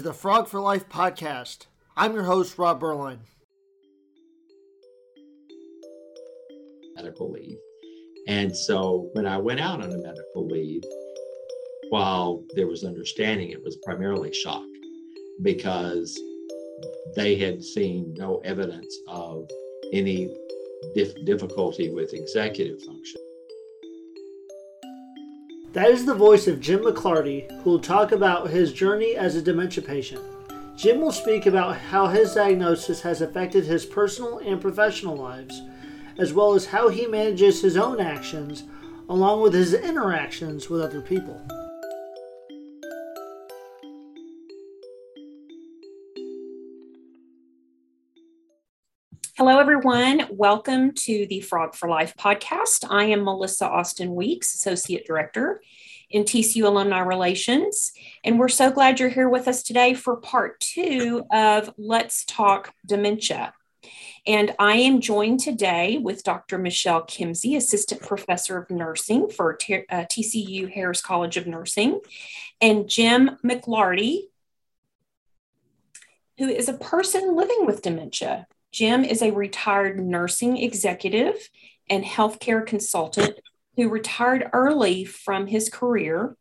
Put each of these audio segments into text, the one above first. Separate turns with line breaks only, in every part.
Is the Frog for Life podcast. I'm your host, Rob Berline.
Medical leave. And so when I went out on a medical leave, while there was understanding, it was primarily shock because they had seen no evidence of any dif- difficulty with executive function.
That is the voice of Jim McLarty, who will talk about his journey as a dementia patient. Jim will speak about how his diagnosis has affected his personal and professional lives, as well as how he manages his own actions along with his interactions with other people.
Hello, everyone. Welcome to the Frog for Life podcast. I am Melissa Austin Weeks, Associate Director in TCU Alumni Relations. And we're so glad you're here with us today for part two of Let's Talk Dementia. And I am joined today with Dr. Michelle Kimsey, Assistant Professor of Nursing for T- uh, TCU Harris College of Nursing, and Jim McLarty, who is a person living with dementia. Jim is a retired nursing executive and healthcare consultant who retired early from his career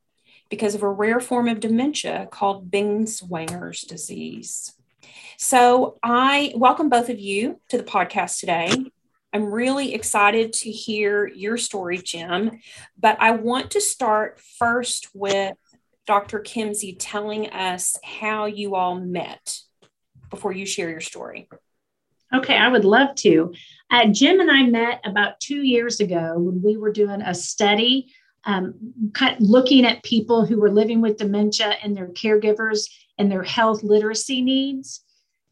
because of a rare form of dementia called Binswanger's disease. So, I welcome both of you to the podcast today. I'm really excited to hear your story, Jim, but I want to start first with Dr. Kimsey telling us how you all met before you share your story.
Okay, I would love to. Uh, Jim and I met about two years ago when we were doing a study, um, kind of looking at people who were living with dementia and their caregivers and their health literacy needs.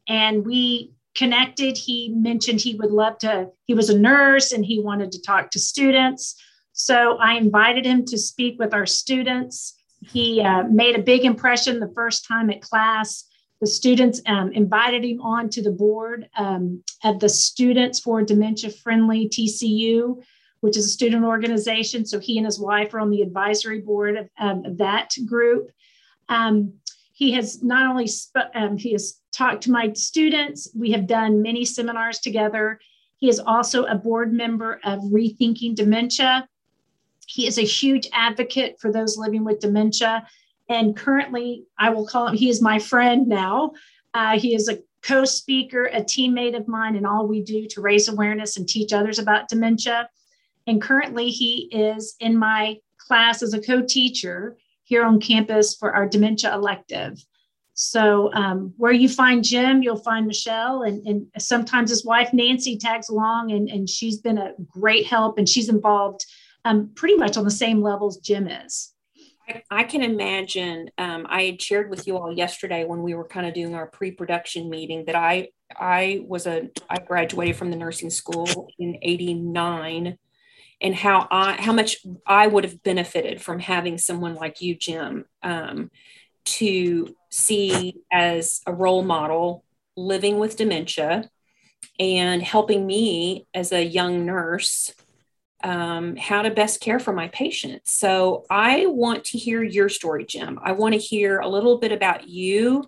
And we connected. He mentioned he would love to, he was a nurse and he wanted to talk to students. So I invited him to speak with our students. He uh, made a big impression the first time at class the students um, invited him on to the board um, of the Students for Dementia Friendly TCU, which is a student organization. So he and his wife are on the advisory board of, um, of that group. Um, he has not only sp- um, he has talked to my students. We have done many seminars together. He is also a board member of Rethinking Dementia. He is a huge advocate for those living with dementia and currently, I will call him, he is my friend now. Uh, he is a co speaker, a teammate of mine, and all we do to raise awareness and teach others about dementia. And currently, he is in my class as a co teacher here on campus for our dementia elective. So, um, where you find Jim, you'll find Michelle, and, and sometimes his wife Nancy tags along, and, and she's been a great help, and she's involved um, pretty much on the same levels Jim is.
I, can imagine. Um, I had shared with you all yesterday when we were kind of doing our pre-production meeting that I I was a I graduated from the nursing school in '89, and how I how much I would have benefited from having someone like you, Jim, um, to see as a role model living with dementia and helping me as a young nurse um, how to best care for my patients. So I want to hear your story, Jim. I want to hear a little bit about you,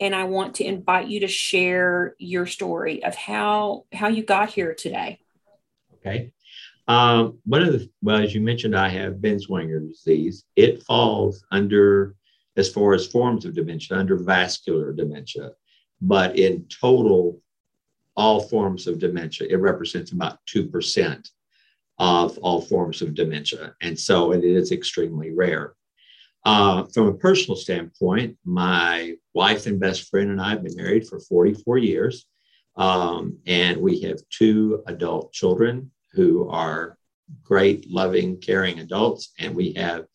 and I want to invite you to share your story of how how you got here today.
Okay. Um, one of the well, as you mentioned, I have Binswanger disease. It falls under, as far as forms of dementia, under vascular dementia, but in total, all forms of dementia, it represents about two percent of all forms of dementia. And so it is extremely rare. Uh, from a personal standpoint, my wife and best friend and I have been married for 44 years. Um, and we have two adult children who are great, loving, caring adults. And we have,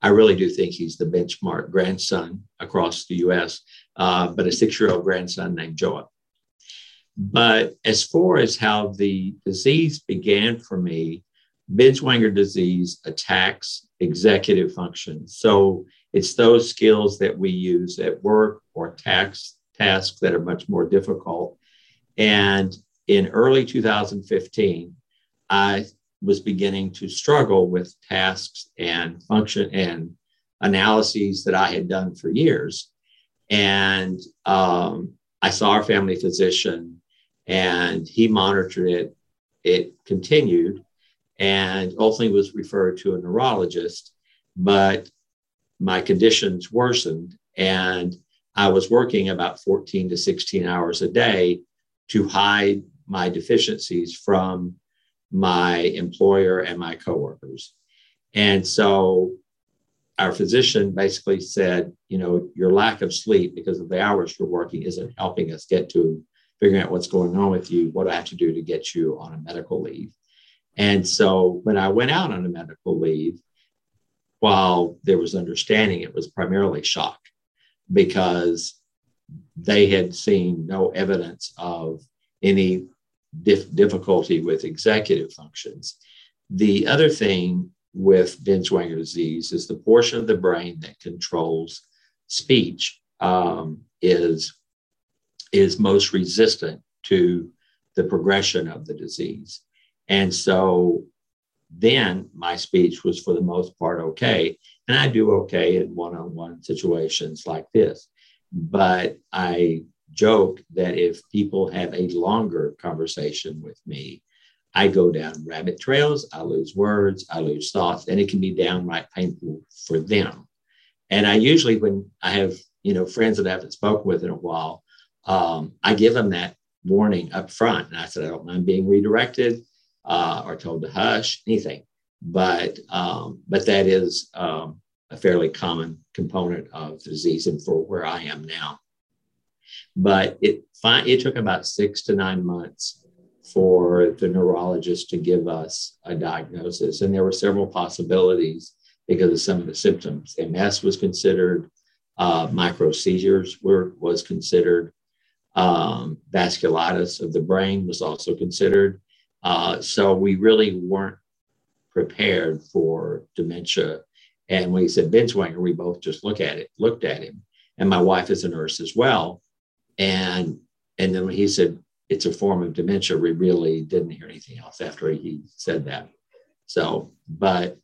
I really do think he's the benchmark grandson across the US, uh, but a six year old grandson named Joa. But as far as how the disease began for me, Binswanger disease attacks executive function. So it's those skills that we use at work or tax tasks that are much more difficult. And in early 2015, I was beginning to struggle with tasks and function and analyses that I had done for years. And um, I saw our family physician and he monitored it. It continued and ultimately was referred to a neurologist, but my conditions worsened and I was working about 14 to 16 hours a day to hide my deficiencies from my employer and my coworkers. And so our physician basically said, you know, your lack of sleep because of the hours you're working isn't helping us get to figuring out what's going on with you. What do I have to do to get you on a medical leave? And so when I went out on a medical leave, while there was understanding, it was primarily shock because they had seen no evidence of any dif- difficulty with executive functions. The other thing with Binswanger disease is the portion of the brain that controls speech um, is, is most resistant to the progression of the disease. And so then my speech was for the most part okay. And I do okay in one on one situations like this. But I joke that if people have a longer conversation with me, I go down rabbit trails, I lose words, I lose thoughts, and it can be downright painful for them. And I usually, when I have you know friends that I haven't spoken with in a while, um, I give them that warning up front, and I said I don't mind being redirected uh, or told to hush, anything. But um, but that is um, a fairly common component of the disease, and for where I am now. But it it took about six to nine months for the neurologist to give us a diagnosis, and there were several possibilities because of some of the symptoms. MS was considered, uh, micro seizures were was considered, um, vasculitis of the brain was also considered. Uh, so we really weren't prepared for dementia. And when he said Binswanger, we both just look at it, looked at him. And my wife is a nurse as well. And and then when he said it's a form of dementia, we really didn't hear anything else after he said that. So, but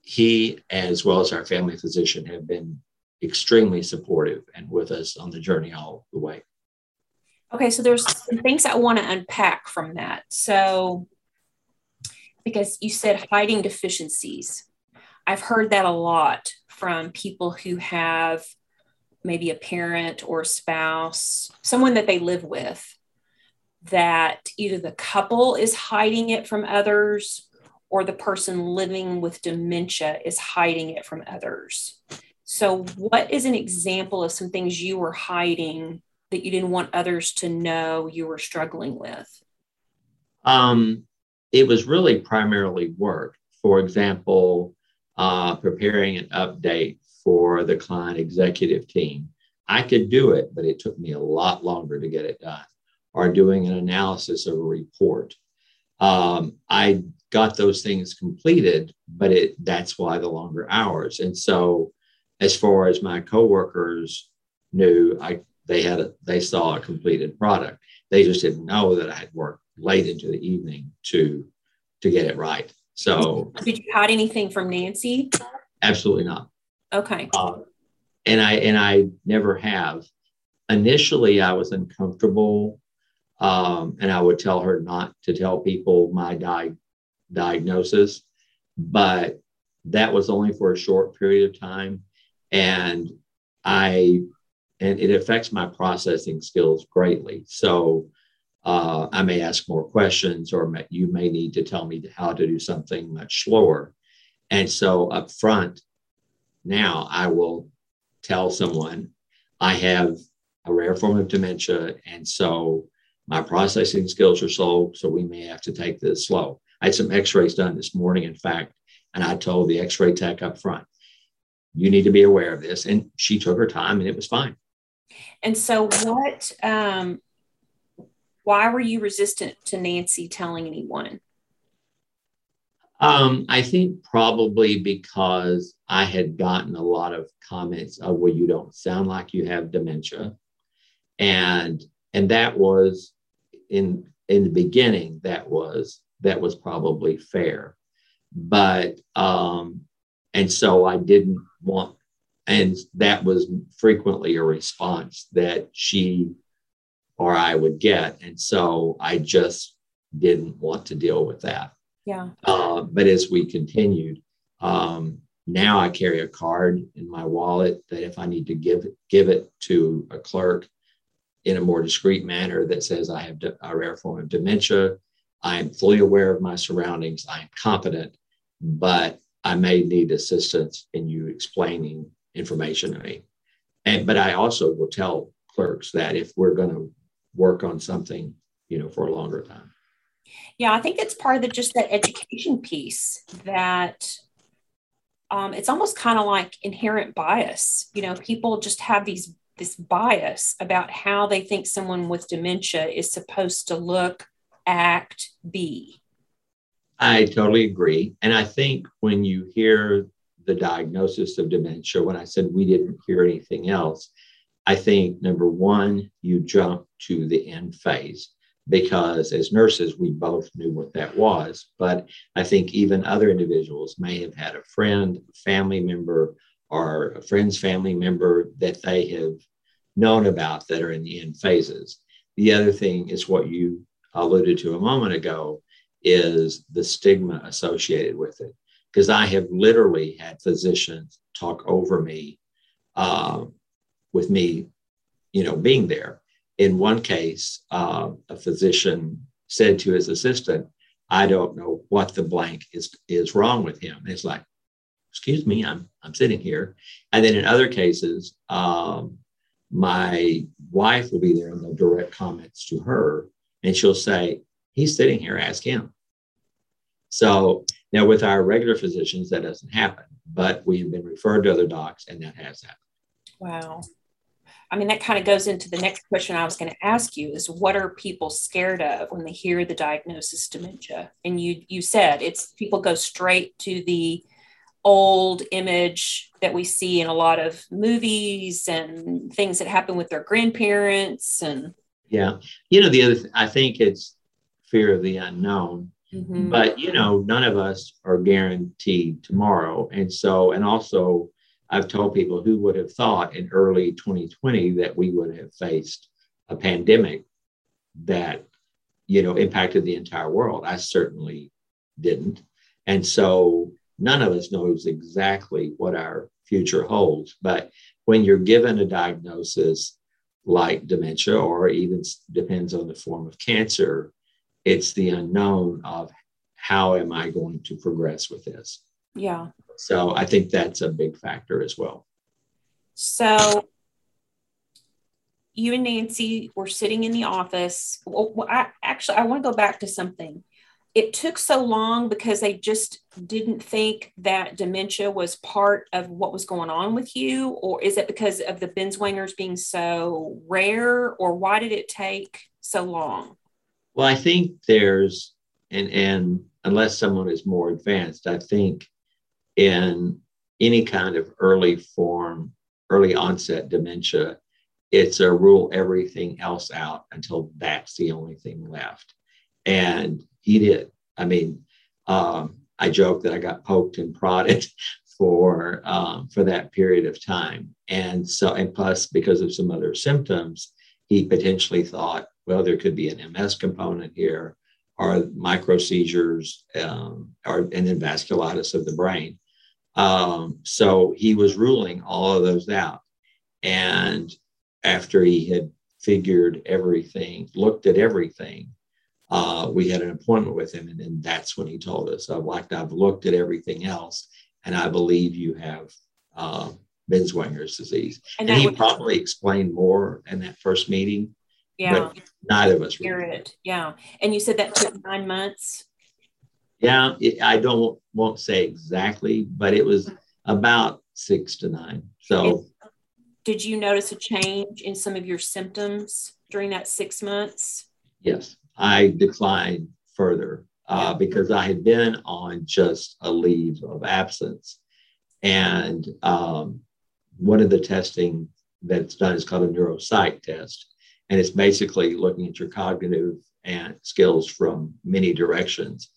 he, as well as our family physician, have been extremely supportive and with us on the journey all the way.
Okay, so there's some things I want to unpack from that. So, because you said hiding deficiencies, I've heard that a lot from people who have maybe a parent or a spouse, someone that they live with, that either the couple is hiding it from others or the person living with dementia is hiding it from others. So, what is an example of some things you were hiding that you didn't want others to know you were struggling with?
Um, it was really primarily work. For example, uh, preparing an update for the client executive team. I could do it, but it took me a lot longer to get it done. Or doing an analysis of a report. Um, I got those things completed, but it that's why the longer hours. And so, as far as my coworkers knew, I they had a, they saw a completed product. They just didn't know that I had worked late into the evening to to get it right. So
did you hide anything from Nancy?
Absolutely not.
Okay.
Uh, and I and I never have. Initially, I was uncomfortable, um, and I would tell her not to tell people my di- diagnosis, but that was only for a short period of time, and I and it affects my processing skills greatly. So uh, I may ask more questions, or may, you may need to tell me how to do something much slower. And so up front, now I will tell someone I have a rare form of dementia, and so my processing skills are slow, so we may have to take this slow. I had some X-rays done this morning, in fact, and I told the X-ray tech up front, you need to be aware of this, and she took her time, and it was fine.
And so, what, um, why were you resistant to Nancy telling anyone?
Um, I think probably because I had gotten a lot of comments of, well, you don't sound like you have dementia. And and that was in in the beginning, that was that was probably fair. But um, and so I didn't want and that was frequently a response that she or I would get. And so I just didn't want to deal with that.
Yeah.
Uh, but as we continued, um, now I carry a card in my wallet that if I need to give it, give it to a clerk in a more discreet manner that says I have a rare form of dementia, I am fully aware of my surroundings, I am competent, but I may need assistance in you explaining information me. And but I also will tell clerks that if we're going to work on something, you know, for a longer time.
Yeah, I think it's part of the just that education piece that um, it's almost kind of like inherent bias. You know, people just have these this bias about how they think someone with dementia is supposed to look, act, be.
I totally agree. And I think when you hear the diagnosis of dementia, when I said we didn't hear anything else, I think number one, you jump to the end phase because as nurses, we both knew what that was. But I think even other individuals may have had a friend, family member, or a friend's family member that they have known about that are in the end phases. The other thing is what you alluded to a moment ago is the stigma associated with it. Because I have literally had physicians talk over me uh, with me, you know, being there. In one case, uh, a physician said to his assistant, I don't know what the blank is, is wrong with him. And it's like, excuse me, I'm, I'm sitting here. And then in other cases, um, my wife will be there and they'll direct comments to her and she'll say, he's sitting here, ask him. So now with our regular physicians, that doesn't happen, but we have been referred to other docs and that has happened.
Wow. I mean, that kind of goes into the next question I was going to ask you is what are people scared of when they hear the diagnosis dementia? And you you said it's people go straight to the old image that we see in a lot of movies and things that happen with their grandparents and
yeah you know the other th- i think it's fear of the unknown mm-hmm. but you know none of us are guaranteed tomorrow and so and also I've told people who would have thought in early 2020 that we would have faced a pandemic that, you know, impacted the entire world. I certainly didn't. And so none of us knows exactly what our future holds. But when you're given a diagnosis like dementia, or even depends on the form of cancer, it's the unknown of how am I going to progress with this?
Yeah.
So I think that's a big factor as well.
So you and Nancy were sitting in the office. Well, I actually I want to go back to something. It took so long because they just didn't think that dementia was part of what was going on with you, or is it because of the Binswangers being so rare, or why did it take so long?
Well, I think there's and and unless someone is more advanced, I think in any kind of early form, early onset dementia, it's a rule everything else out until that's the only thing left. And he did. I mean, um, I joke that I got poked and prodded for um, for that period of time, and so and plus because of some other symptoms, he potentially thought, well, there could be an MS component here, or micro seizures, um, or and then vasculitis of the brain. Um, so he was ruling all of those out. And after he had figured everything, looked at everything, uh, we had an appointment with him. And then that's when he told us, I've like I've looked at everything else, and I believe you have uh, Binswanger's disease. And, and he probably explained more in that first meeting.
Yeah.
But neither of us
hear it. Yeah. And you said that took nine months.
Yeah, it, I don't won't say exactly, but it was about six to nine. So,
did you notice a change in some of your symptoms during that six months?
Yes, I declined further uh, because I had been on just a leave of absence, and um, one of the testing that's done is called a neuropsych test, and it's basically looking at your cognitive and skills from many directions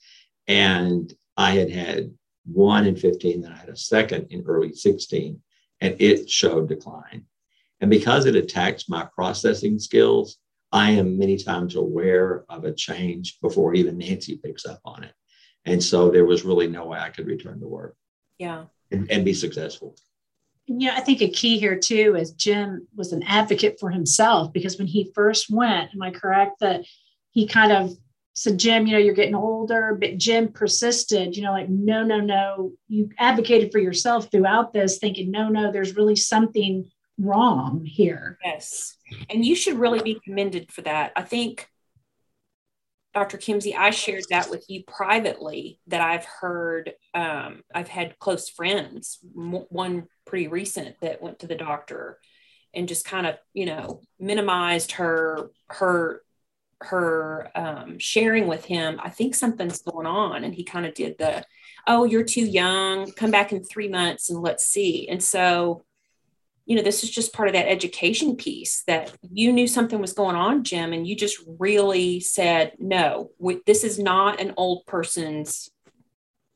and I had had one in 15, then I had a second in early 16. and it showed decline. And because it attacks my processing skills, I am many times aware of a change before even Nancy picks up on it. And so there was really no way I could return to work.
Yeah.
And, and be successful.
Yeah, I think a key here too is Jim was an advocate for himself because when he first went, am I correct that he kind of said, Jim, you know, you're getting older, but Jim persisted, you know, like, no, no, no. You advocated for yourself throughout this, thinking, no, no, there's really something wrong here.
Yes. And you should really be commended for that. I think, Dr. Kimsey, I shared that with you privately that I've heard, um, I've had close friends, one pretty recent that went to the doctor and just kind of, you know, minimized her, her her um, sharing with him, I think something's going on. And he kind of did the, oh, you're too young, come back in three months and let's see. And so, you know, this is just part of that education piece that you knew something was going on, Jim, and you just really said, no, we, this is not an old person's,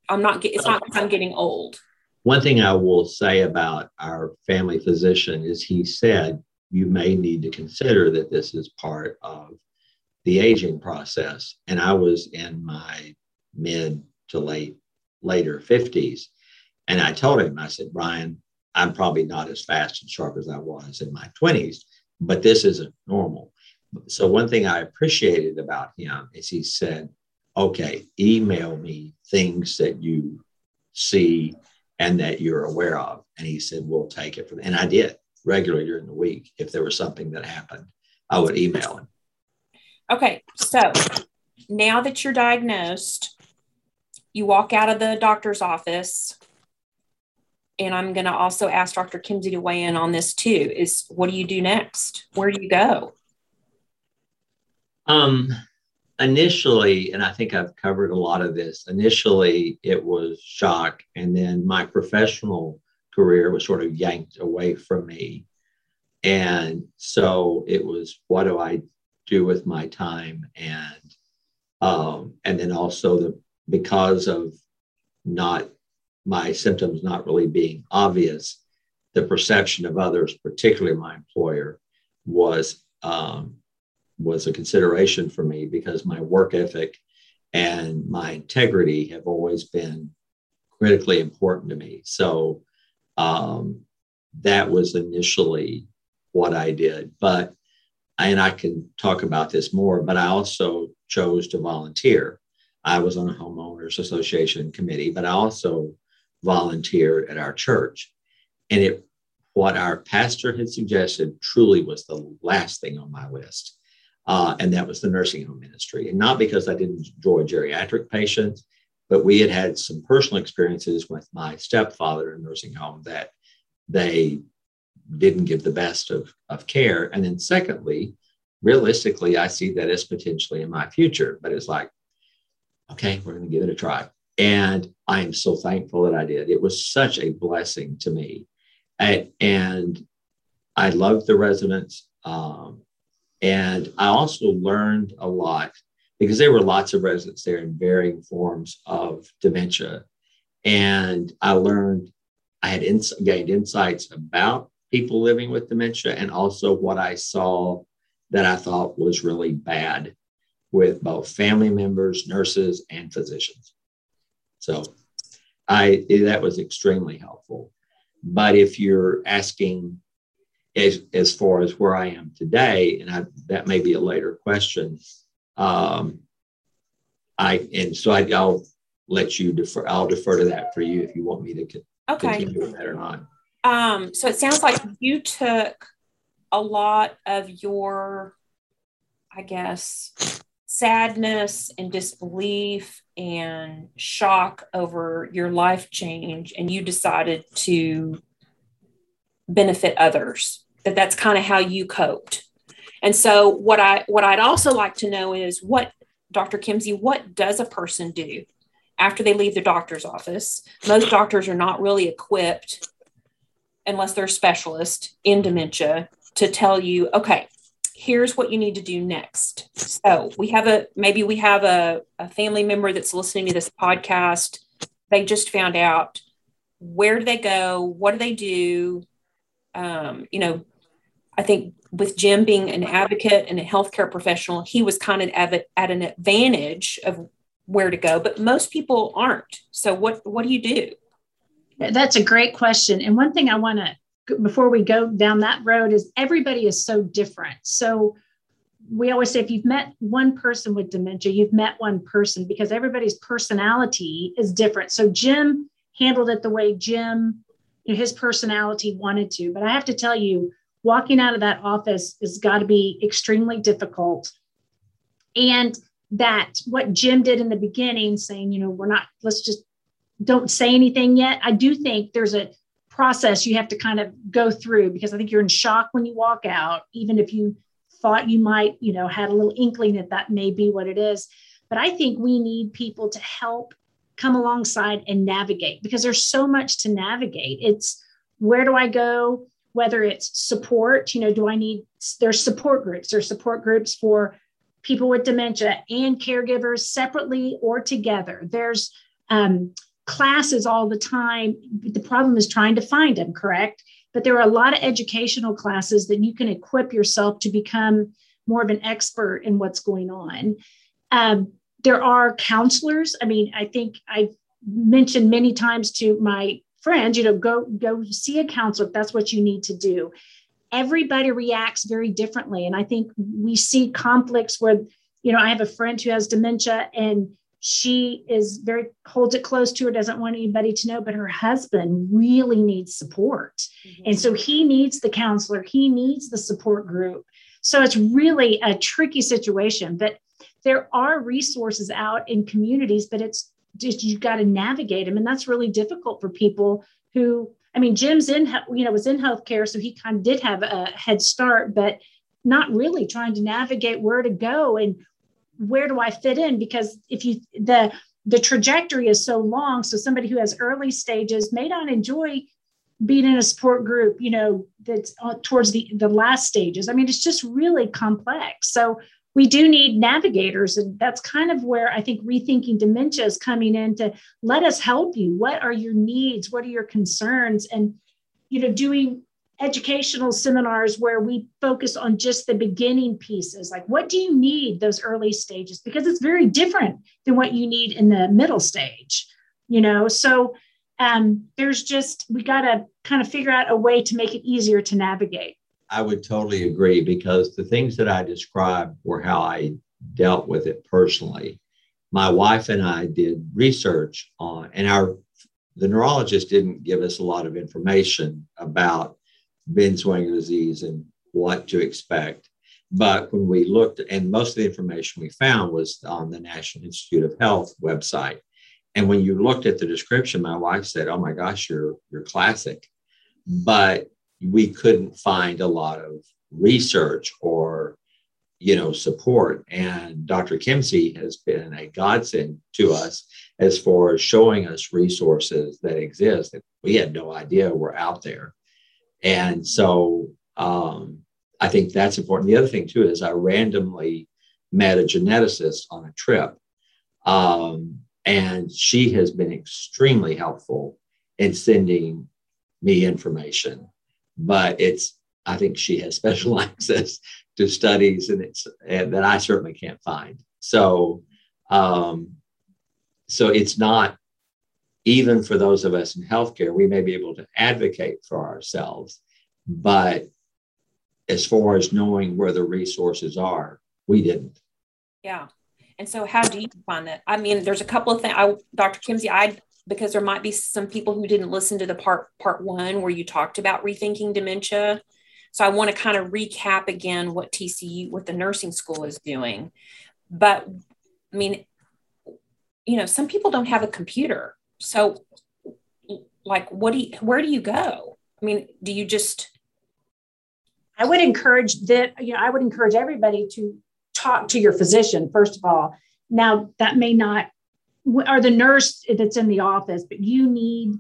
I'm not, it's not I'm getting old.
One thing I will say about our family physician is he said, you may need to consider that this is part of the aging process. And I was in my mid to late, later 50s. And I told him, I said, Brian, I'm probably not as fast and sharp as I was in my 20s, but this isn't normal. So, one thing I appreciated about him is he said, okay, email me things that you see and that you're aware of. And he said, we'll take it from, and I did regularly during the week. If there was something that happened, I would email him.
Okay, so now that you're diagnosed, you walk out of the doctor's office. And I'm going to also ask Dr. Kimsey to weigh in on this too. Is what do you do next? Where do you go?
Um, initially, and I think I've covered a lot of this. Initially, it was shock, and then my professional career was sort of yanked away from me. And so it was, what do I do with my time and um, and then also the because of not my symptoms not really being obvious the perception of others particularly my employer was um, was a consideration for me because my work ethic and my integrity have always been critically important to me so um, that was initially what i did but and I can talk about this more, but I also chose to volunteer. I was on a homeowners association committee, but I also volunteered at our church. And it what our pastor had suggested truly was the last thing on my list. Uh, and that was the nursing home ministry. And not because I didn't enjoy geriatric patients, but we had had some personal experiences with my stepfather in nursing home that they didn't give the best of, of care. And then, secondly, realistically, I see that as potentially in my future, but it's like, okay, we're going to give it a try. And I am so thankful that I did. It was such a blessing to me. And I loved the residents. Um, and I also learned a lot because there were lots of residents there in varying forms of dementia. And I learned, I had ins- gained insights about people living with dementia and also what I saw that I thought was really bad with both family members, nurses, and physicians. So I that was extremely helpful. But if you're asking as, as far as where I am today, and I, that may be a later question, um, I and so I, will let you defer. I'll defer to that for you if you want me to
okay.
continue with that or not.
Um, so it sounds like you took a lot of your, I guess, sadness and disbelief and shock over your life change, and you decided to benefit others. That that's kind of how you coped. And so, what I what I'd also like to know is what Dr. Kimsey, what does a person do after they leave the doctor's office? Most doctors are not really equipped unless they're a specialist in dementia, to tell you, okay, here's what you need to do next. So we have a maybe we have a, a family member that's listening to this podcast. They just found out where do they go? What do they do? um, you know, I think with Jim being an advocate and a healthcare professional, he was kind of at, at an advantage of where to go, but most people aren't. So what what do you do?
That's a great question. And one thing I want to before we go down that road is everybody is so different. So we always say if you've met one person with dementia, you've met one person because everybody's personality is different. So Jim handled it the way Jim, you know, his personality wanted to. But I have to tell you, walking out of that office has got to be extremely difficult. And that what Jim did in the beginning, saying, you know, we're not, let's just don't say anything yet. I do think there's a process you have to kind of go through because I think you're in shock when you walk out, even if you thought you might, you know, had a little inkling that that may be what it is. But I think we need people to help come alongside and navigate because there's so much to navigate. It's where do I go? Whether it's support, you know, do I need, there's support groups, there's support groups for people with dementia and caregivers separately or together. There's um, classes all the time. The problem is trying to find them, correct? But there are a lot of educational classes that you can equip yourself to become more of an expert in what's going on. Um, there are counselors. I mean, I think I've mentioned many times to my friends, you know, go go see a counselor if that's what you need to do. Everybody reacts very differently, and I think we see conflicts where, you know, I have a friend who has dementia and she is very holds it close to her doesn't want anybody to know but her husband really needs support. Mm-hmm. and so he needs the counselor. He needs the support group. So it's really a tricky situation but there are resources out in communities but it's just you've got to navigate them and that's really difficult for people who i mean jim's in you know was in healthcare so he kind of did have a head start but not really trying to navigate where to go. And where do I fit in? Because if you the the trajectory is so long, so somebody who has early stages may not enjoy being in a support group, you know, that's uh, towards the the last stages. I mean, it's just really complex. So we do need navigators, and that's kind of where I think rethinking dementia is coming in to let us help you. What are your needs? What are your concerns? And you know, doing educational seminars where we focus on just the beginning pieces. Like what do you need those early stages? Because it's very different than what you need in the middle stage you know? So um, there's just we got to kind of figure out a way to make it easier to navigate.
I would totally agree because the things that i described were how i dealt with it personally. My wife and i did research on and our the neurologist didn't give us a lot of information about Binswanger disease and what to expect. But when we looked, and most of the information we found was on the National Institute of Health website. And when you looked at the description, my wife said, "Oh my gosh, you're you're classic," but we couldn't find a lot of research or you know support. And Dr. Kimsey has been a godsend to us as far as showing us resources that exist that we had no idea were out there. And so um, I think that's important. The other thing, too, is I randomly met a geneticist on a trip. Um, and she has been extremely helpful in sending me information. But it's, I think she has special access to studies and it's and that I certainly can't find. So, um, so it's not even for those of us in healthcare, we may be able to advocate for ourselves, but as far as knowing where the resources are, we didn't.
Yeah. And so, how do you find that? I mean, there's a couple of things. I, Dr. Kimsey, I because there might be some people who didn't listen to the part part one where you talked about rethinking dementia. So I want to kind of recap again what TCU, what the nursing school is doing. But I mean, you know, some people don't have a computer. So like what do you where do you go? I mean, do you just
I would encourage that, you know, I would encourage everybody to talk to your physician, first of all. Now, that may not, or the nurse that's in the office, but you need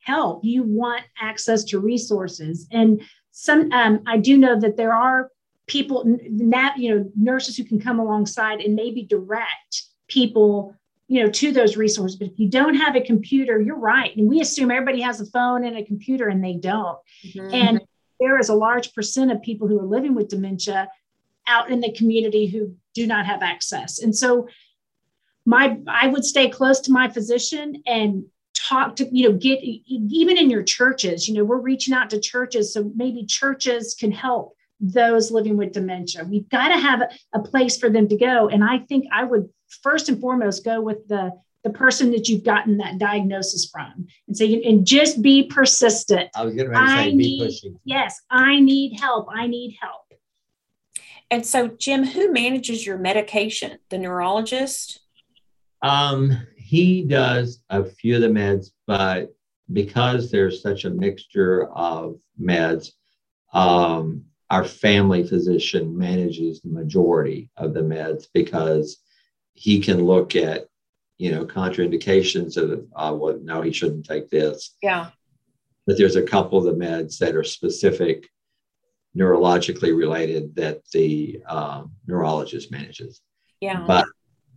help. You want access to resources. And some, um, I do know that there are people, that, you know, nurses who can come alongside and maybe direct people you know to those resources but if you don't have a computer you're right and we assume everybody has a phone and a computer and they don't mm-hmm. and there is a large percent of people who are living with dementia out in the community who do not have access. And so my I would stay close to my physician and talk to you know get even in your churches you know we're reaching out to churches so maybe churches can help those living with dementia. We've got to have a, a place for them to go. And i think i would first and foremost go with the the person that you've gotten that diagnosis from and say and just be persistent.
I was going to say be
need,
pushing
yes i need help. I need help.
And so jim who manages your medication? The neurologist?
Um he does a few of the meds, but because there's such a mixture of meds, um, our family physician manages the majority of the meds because he can look at, you know, contraindications of, uh, well, no, he shouldn't take this.
Yeah.
But there's a couple of the meds that are specific neurologically related that the um, neurologist manages.
Yeah.
But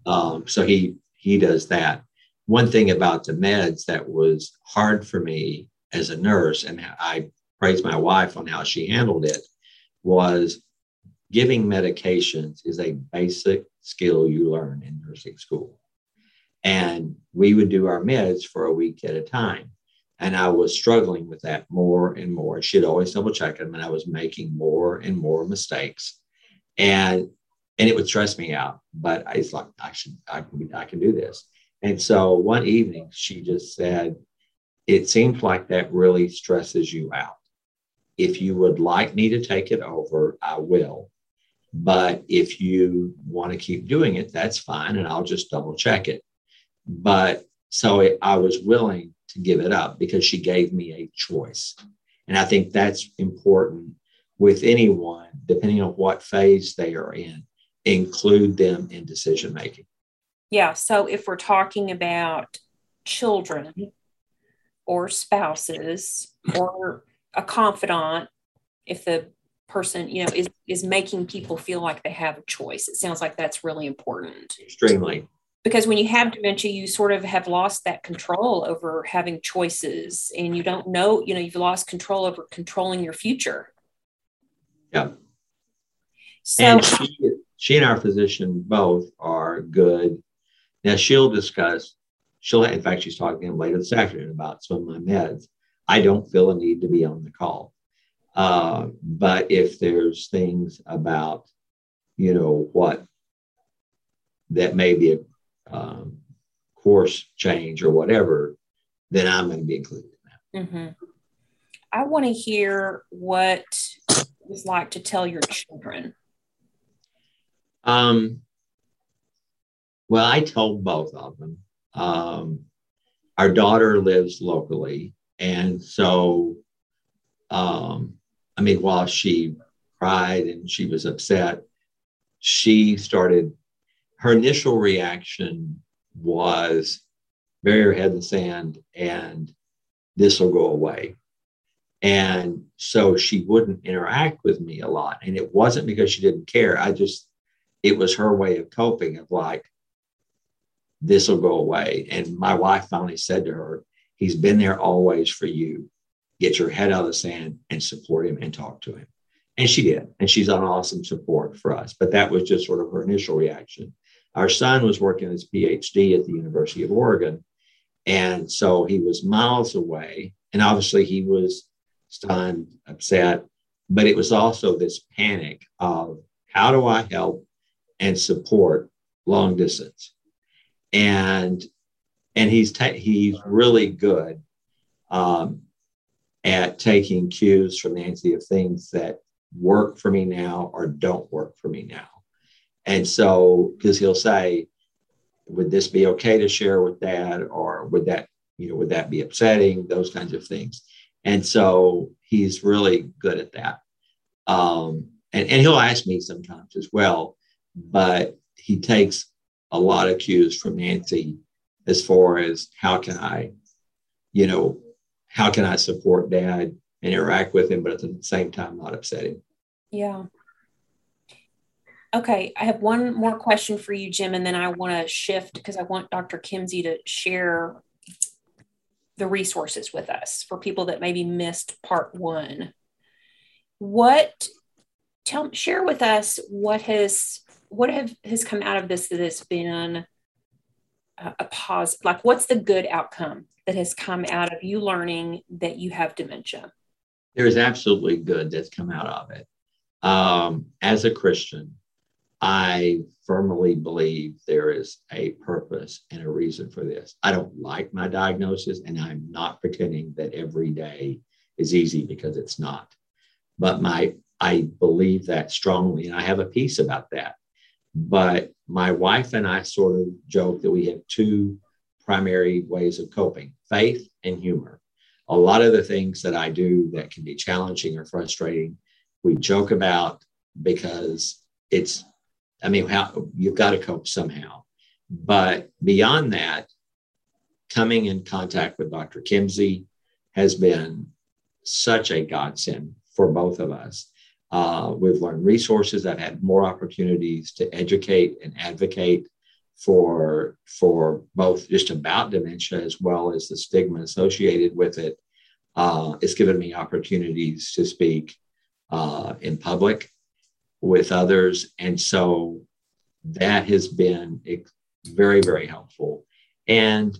um, so he he does that. One thing about the meds that was hard for me as a nurse, and I praise my wife on how she handled it, was giving medications is a basic skill you learn in nursing school. And we would do our meds for a week at a time. And I was struggling with that more and more. She'd always double check them, and I was making more and more mistakes. And and it would stress me out. But I was like, I should, I can, I can do this. And so one evening, she just said, It seems like that really stresses you out. If you would like me to take it over, I will. But if you want to keep doing it, that's fine. And I'll just double check it. But so it, I was willing to give it up because she gave me a choice. And I think that's important with anyone, depending on what phase they are in include them in decision making.
Yeah. So if we're talking about children or spouses or a confidant, if the person you know is is making people feel like they have a choice. It sounds like that's really important.
Extremely.
Because when you have dementia you sort of have lost that control over having choices and you don't know you know you've lost control over controlling your future.
Yeah.
So
and she, she and our physician both are good. Now she'll discuss, she'll, in fact, she's talking to him later this afternoon about some of my meds. I don't feel a need to be on the call. Uh, but if there's things about, you know, what that may be a um, course change or whatever, then I'm going to be included in
that. Mm-hmm. I want to hear what it's like to tell your children
um, well, I told both of them. Um, our daughter lives locally. And so, um, I mean, while she cried and she was upset, she started, her initial reaction was bury her head in the sand and this will go away. And so she wouldn't interact with me a lot. And it wasn't because she didn't care. I just it was her way of coping of like this will go away and my wife finally said to her he's been there always for you. Get your head out of the sand and support him and talk to him. And she did. And she's an awesome support for us. But that was just sort of her initial reaction. Our son was working his phd at the university of oregon. And so he was miles away. And obviously he was stunned upset. But it was also this panic of how do i help and support long distance. And and he's ta- he's really good um, at taking cues from Nancy of things that work for me now or don't work for me now. And so, because he'll say, "Would this be okay to share with Dad?" or "Would that you know would that be upsetting?" Those kinds of things. And so he's really good at that. Um, and, and he'll ask me sometimes as well, but he takes a lot of cues from Nancy as far as how can I, you know, how can I support dad and interact with him, but at the same time not upset him.
Yeah. Okay, I have one more question for you, Jim, and then I want to shift because I want Dr. Kimzey to share the resources with us for people that maybe missed part one. what tell share with us what has what have has come out of this that has been a, pause like what's the good outcome that has come out of you learning that you have dementia?
There's absolutely good that's come out of it. Um, as a christian i firmly believe there is a purpose and a reason for this. I don't like my diagnosis and i'm not pretending that every day is easy because it's not. But my I believe that strongly, and I have a piece about that. But my wife and I sort of joke that we have two primary ways of coping faith and humor. A lot of the things that I do that can be challenging or frustrating, we joke about because it's, I mean, how you've got to cope somehow. But beyond that, coming in contact with Dr. Kimzey has been such a godsend for both of us. Uh, we've learned resources. I've had more opportunities to educate and advocate for for both just about dementia as well as the stigma associated with it. Uh, it's given me opportunities to speak uh, in public with others, and so that has been very very helpful. And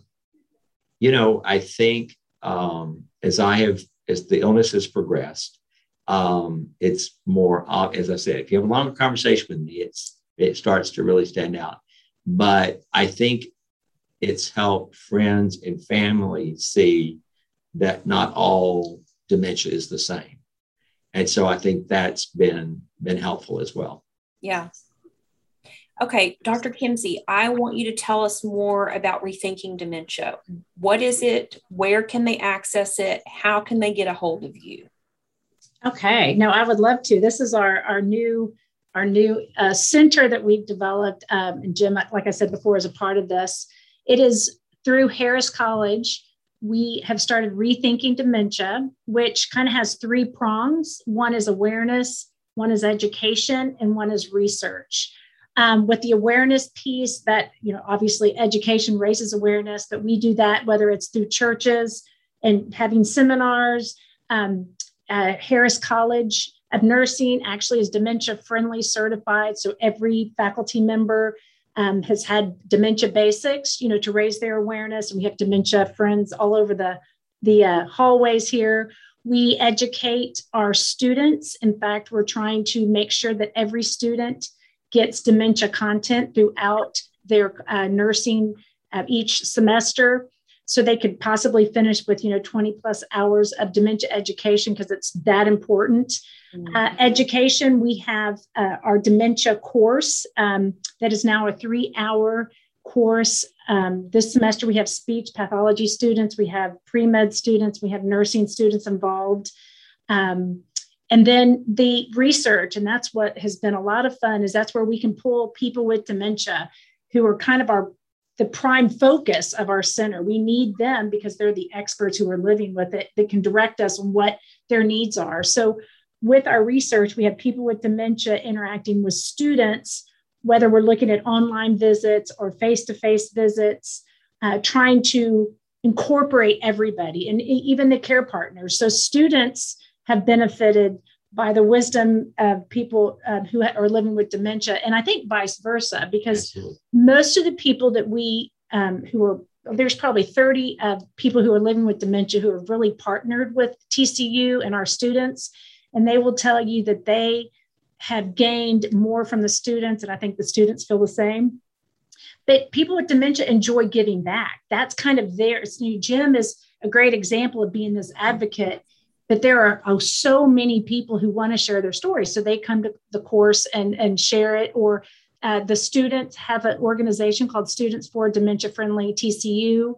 you know, I think um, as I have as the illness has progressed, um, it's more, as I said, if you have a longer conversation with me, it's it starts to really stand out. But I think it's helped friends and family see that not all dementia is the same. And so I think that's been been helpful as well.
Yeah. Okay, Dr. Kimzey, I want you to tell us more about rethinking dementia. What is it? Where can they access it? How can they get a hold of you?
Okay, no, I would love to. This is our our new our new uh, center that we've developed. Um, and Jim, like I said before, is a part of this. It is through Harris College. We have started rethinking dementia, which kind of has three prongs. One is awareness, one is education, and one is research. Um, with the awareness piece, that you know, obviously education raises awareness, but we do that whether it's through churches and having seminars. Um, uh, Harris College of Nursing actually is dementia friendly certified. So every faculty member um, has had dementia basics, you know, to raise their awareness. And we have dementia friends all over the, the uh, hallways here. We educate our students. In fact, we're trying to make sure that every student gets dementia content throughout their uh, nursing uh, each semester so they could possibly finish with you know 20 plus hours of dementia education because it's that important. Mm-hmm. uh, education we have uh, our dementia course um, that is now a three hour course. Um, this semester we have speech pathology students we have pre-med students we have nursing students involved. Um, and then the research and that's what has been a lot of fun is that's where we can pull people with dementia who are kind of our the prime focus of our center. We need them because they're the experts who are living with it that can direct us on what their needs are. So, with our research, we have people with dementia interacting with students, whether we're looking at online visits or face to face visits, uh, trying to incorporate everybody and even the care partners. So, students have benefited by the wisdom of people uh, who are living with dementia, and I think vice versa, because Absolutely. most of the people that we um, who are there's probably 30 of people who are living with dementia who have really partnered with TCU and our students, and they will tell you that they have gained more from the students, and I think the students feel the same. But people with dementia enjoy giving back. That's kind of their. Jim is a great example of being this advocate but there are oh, so many people who want to share their stories. So they come to the course and and share it or uh, the students have an organization called students for dementia friendly tcu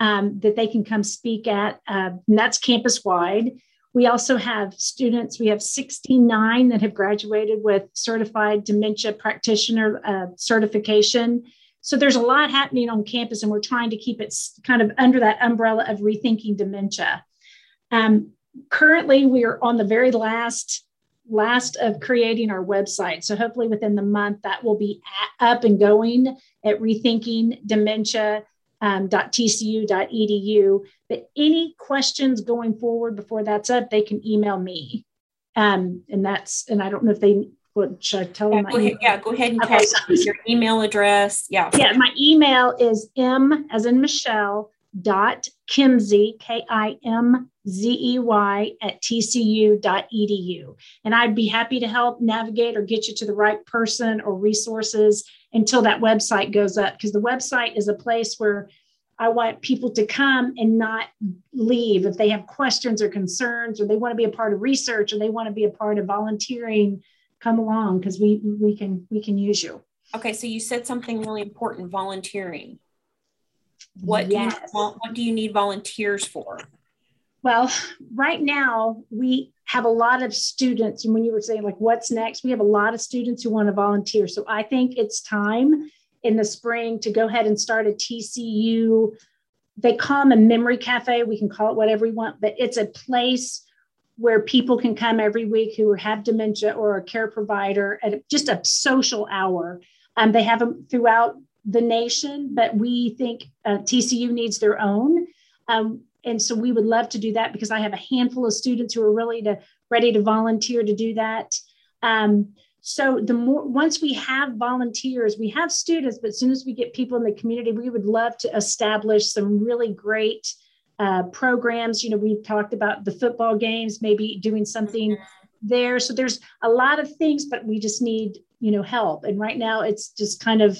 um, that they can come speak at uh, and that's campus wide. We also have students we have 69 that have graduated with certified dementia practitioner uh, certification. So there's a lot happening on campus and we're trying to keep it kind of under that umbrella of rethinking dementia. Um, currently we are on the very last last of creating our website. So hopefully within the month that will be at, up and going at rethinkingdementia.tcu.edu. Um, but any questions going forward before that's up, they can email me Um, and that's, and I don't know if they, what should I tell
Yeah,
them?
go ahead, yeah, go ahead and
Okay,
tell
so-
us your email address. Yeah.
Yeah, my email is m as in Michelle dot Kimzey K I M Z E Y at tcu dot edu, and I'd be happy to help navigate or get you to the right person or resources until that website goes up because the website is a place where I want people to come and not leave if they have questions or concerns or they want to be a part of research or they want to be a part of volunteering. Come along because we we can we can use you.
Okay, so you said something really important, volunteering. What do you,
Yes.
what do you need volunteers for?
Well, right now we have a lot of students, and when you were saying like what's next, we have a lot of students who want to volunteer. So I think it's time in the spring to go ahead and start a TCU. They call them a memory cafe. We can call it whatever we want, but it's a place where people can come every week who have dementia or a care provider at just a social hour. Um, they have them throughout the nation, but we think uh, TCU needs their own. Um, and so we would love to do that because I have a handful of students who are really to ready to volunteer to do that. Um, so the more once we have volunteers, we have students, but as soon as we get people in the community, we would love to establish some really great uh, programs. You know, we've talked about the football games, maybe doing something there. So there's a lot of things, but we just need you know help. And right now, it's just kind of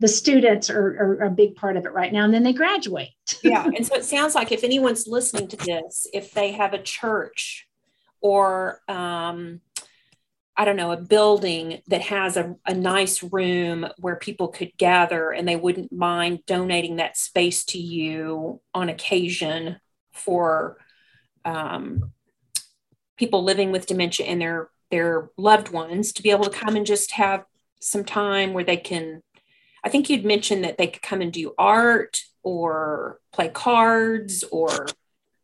the students are, are a big part of it right now, and then they graduate.
yeah and so it sounds like if anyone's listening to this if they have a church or um, i don't know a building that has a, a nice room where people could gather and they wouldn't mind donating that space to you on occasion for um, people living with dementia and their their loved ones to be able to come and just have some time where they can i think you'd mentioned that they could come and do art or play cards or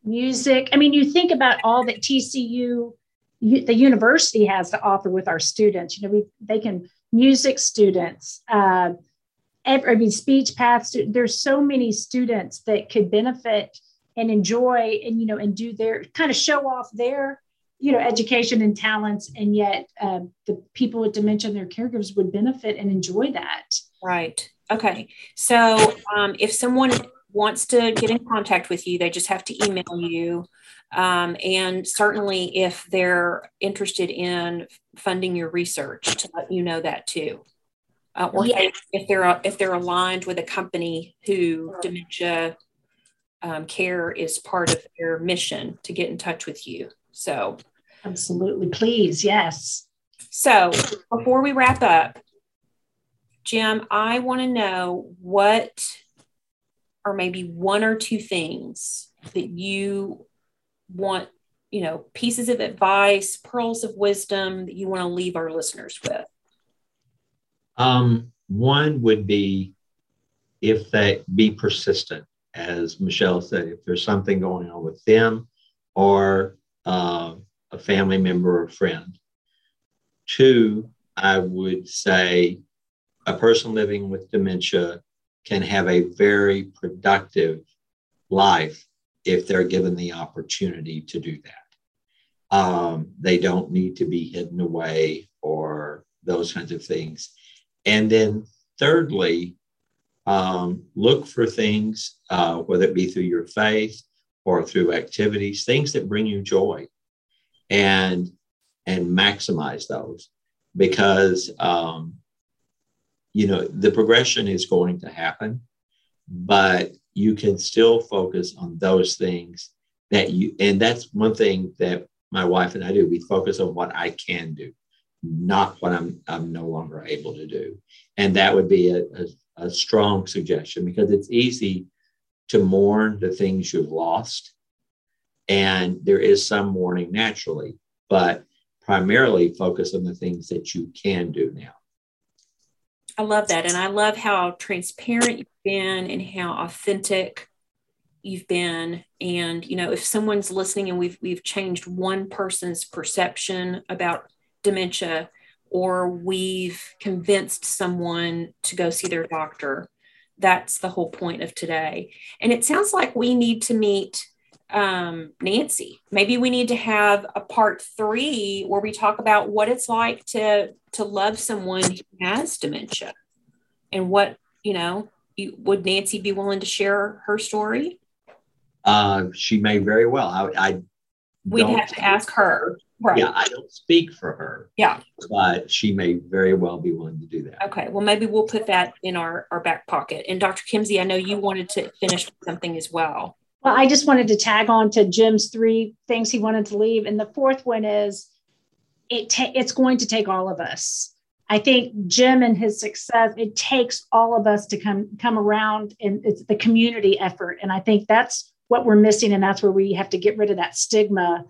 music. I mean, you think about all that TCU, the university has to offer with our students. You know, we they can music students. Uh, ev- I mean, speech paths. There's so many students that could benefit and enjoy, and you know, and do their kind of show off their you know education and talents, and yet uh, the people with dementia and their caregivers would benefit and enjoy that.
Right. Okay. So um, if someone wants to get in contact with you they just have to email you. Um, and certainly if they're interested in funding your research to let you know that too. Uh, or if they- if they're if they're aligned with a company who dementia um, care is part of their mission to get in touch with you. So
Absolutely, please, yes.
So before we wrap up, Jim, I want to know what are maybe one or two things that you want, you know, pieces of advice, pearls of wisdom that you want to leave our listeners with.
Um, one would be if they be persistent, as Michelle said, if there's something going on with them or uh, a family member or friend. Two, I would say a person living with dementia can have a very productive life if they're given the opportunity to do that. Um, they don't need to be hidden away or those kinds of things. And then, thirdly, um, look for things, uh, whether it be through your faith or through activities, things that bring you joy, and and maximize those because um, you know the progression is going to happen, but you can still focus on those things that you and that's one thing that my wife and I do. We focus on what I can do not what I'm I'm no longer able to do. And that would be a, a, a, strong suggestion because it's easy to mourn the things you've lost. And there is some mourning naturally, but primarily focus on the things that you can do now.
I love that. And I love how transparent you've been and how authentic you've been. And, you know, if someone's listening and we've we've changed one person's perception about dementia or we've convinced someone to go see their doctor. That's the whole point of today. And it sounds like we need to meet um, Nancy. Maybe we need to have a part three where we talk about what it's like to to love someone who has dementia, and what you know. You, would Nancy be willing to share her story?
Uh, she may very well. I, I
we'd have to ask her.
Right. Yeah, I don't speak for her.
Yeah.
But she may very well be willing to do that.
Okay. Well, maybe we'll put that in our, our back pocket. And Dr. Kimzey, I know you wanted to finish something as well.
Well, I just wanted to tag on to Jim's three things he wanted to leave. And the fourth one is it ta- it's going to take all of us. I think Jim and his success, it takes all of us to come come around and it's the community effort. And I think that's what we're missing. And that's where we have to get rid of that stigma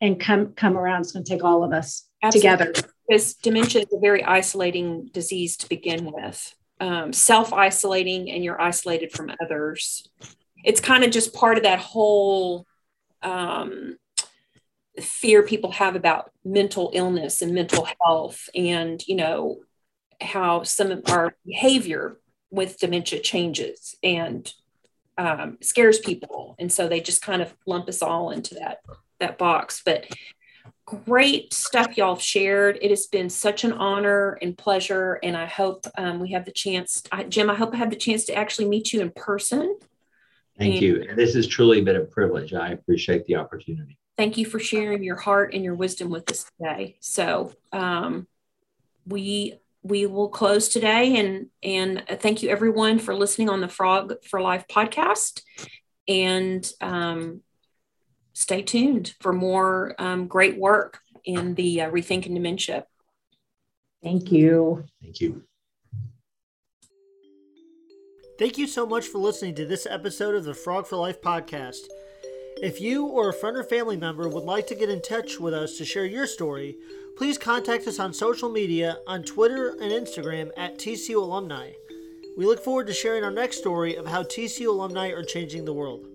and come come around. It's going to take all of us Absolutely. together.
Because dementia is a very isolating disease to begin with. Um, self isolating, and you're isolated from others. It's kind of just part of that whole um, fear people have about mental illness and mental health, and you know how some of our behavior with dementia changes and um, scares people, and so they just kind of lump us all into that that box. But great stuff y'all shared. It has been such an honor and pleasure. And I hope um, we have the chance, I, Jim, I hope I have the chance to actually meet you in person.
Thank you. And this has truly been a privilege. I appreciate the opportunity.
Thank you for sharing your heart and your wisdom with us today. So um, we we will close today and and thank you everyone for listening on the Frog for Life podcast. And um, stay tuned for more um, great work in the uh, Rethinking Dementia.
Thank you.
Thank you.
Thank you so much for listening to this episode of the Frog for Life podcast. If you or a friend or family member would like to get in touch with us to share your story, please contact us on social media on Twitter and Instagram at TCU Alumni. We look forward to sharing our next story of how TCU alumni are changing the world.